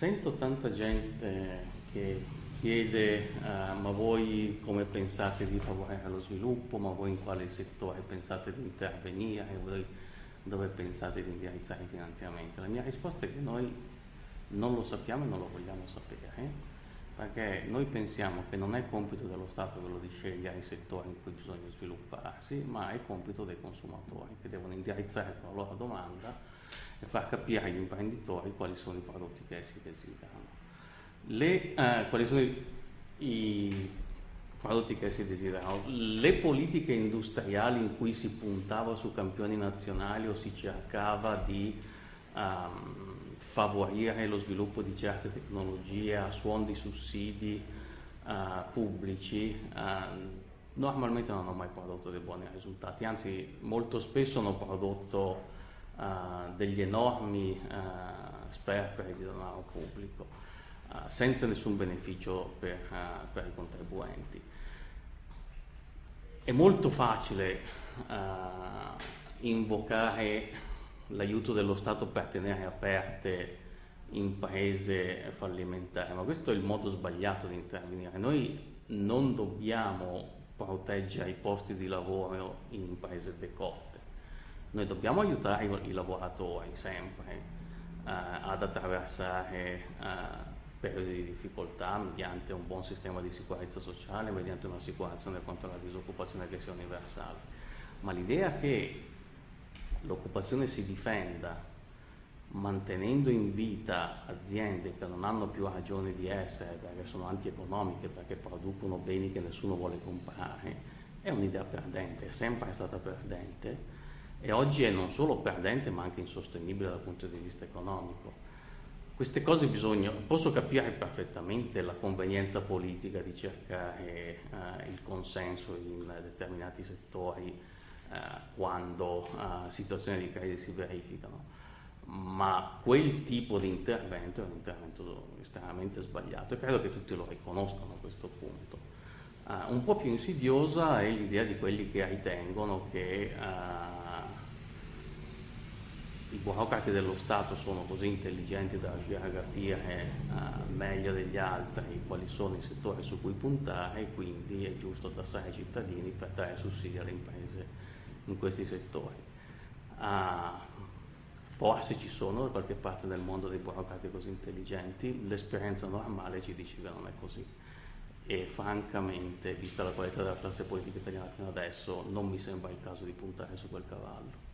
Sento tanta gente che chiede uh, ma voi come pensate di favorire lo sviluppo, ma voi in quale settore pensate di intervenire, voi dove pensate di indirizzare i finanziamenti. La mia risposta è che noi non lo sappiamo e non lo vogliamo sapere perché noi pensiamo che non è compito dello Stato quello di scegliere i settori in cui bisogna svilupparsi, ma è compito dei consumatori che devono indirizzare la loro domanda e far capire agli imprenditori quali sono i prodotti che essi desiderano. Le, eh, quali sono i, i prodotti che si desiderano? Le politiche industriali in cui si puntava su campioni nazionali o si cercava di um, favorire lo sviluppo di certe tecnologie a suon di sussidi uh, pubblici uh, normalmente non hanno mai prodotto dei buoni risultati, anzi molto spesso hanno prodotto uh, degli enormi sperperi di denaro pubblico senza nessun beneficio per, per, i contribuenti. È molto facile invocare l'aiuto dello Stato per tenere aperte imprese fallimentari, ma questo è il modo sbagliato di intervenire. Noi non dobbiamo proteggere i posti di lavoro in imprese decotte, noi dobbiamo aiutare i lavoratori sempre eh, ad attraversare eh, periodi di difficoltà mediante un buon sistema di sicurezza sociale, mediante un'assicurazione contro la disoccupazione che sia universale. Ma l'idea che l'occupazione si difenda mantenendo in vita aziende che non hanno più ragione di essere perché sono antieconomiche, perché producono beni che nessuno vuole comprare, è un'idea perdente, è sempre stata perdente e oggi è non solo perdente ma anche insostenibile dal punto di vista economico. Queste cose bisogna, posso capire perfettamente la convenienza politica di cercare eh, il consenso in determinati settori quando eh, situazioni di crisi si verificano, ma quel tipo di intervento è un intervento estremamente sbagliato e credo che tutti lo riconoscano a questo punto. Uh, un po' più insidiosa è l'idea di quelli che ritengono che uh, i burocrati dello Stato sono così intelligenti da riuscire a capire uh, meglio degli altri quali sono i settori su cui puntare e quindi è giusto tassare i cittadini per dare sussidi alle imprese in questi settori. Uh, forse ci sono da qualche parte del mondo dei burocrati così intelligenti, l'esperienza normale ci dice che non è così e francamente, vista la qualità della classe politica italiana fino adesso, non mi sembra il caso di puntare su quel cavallo.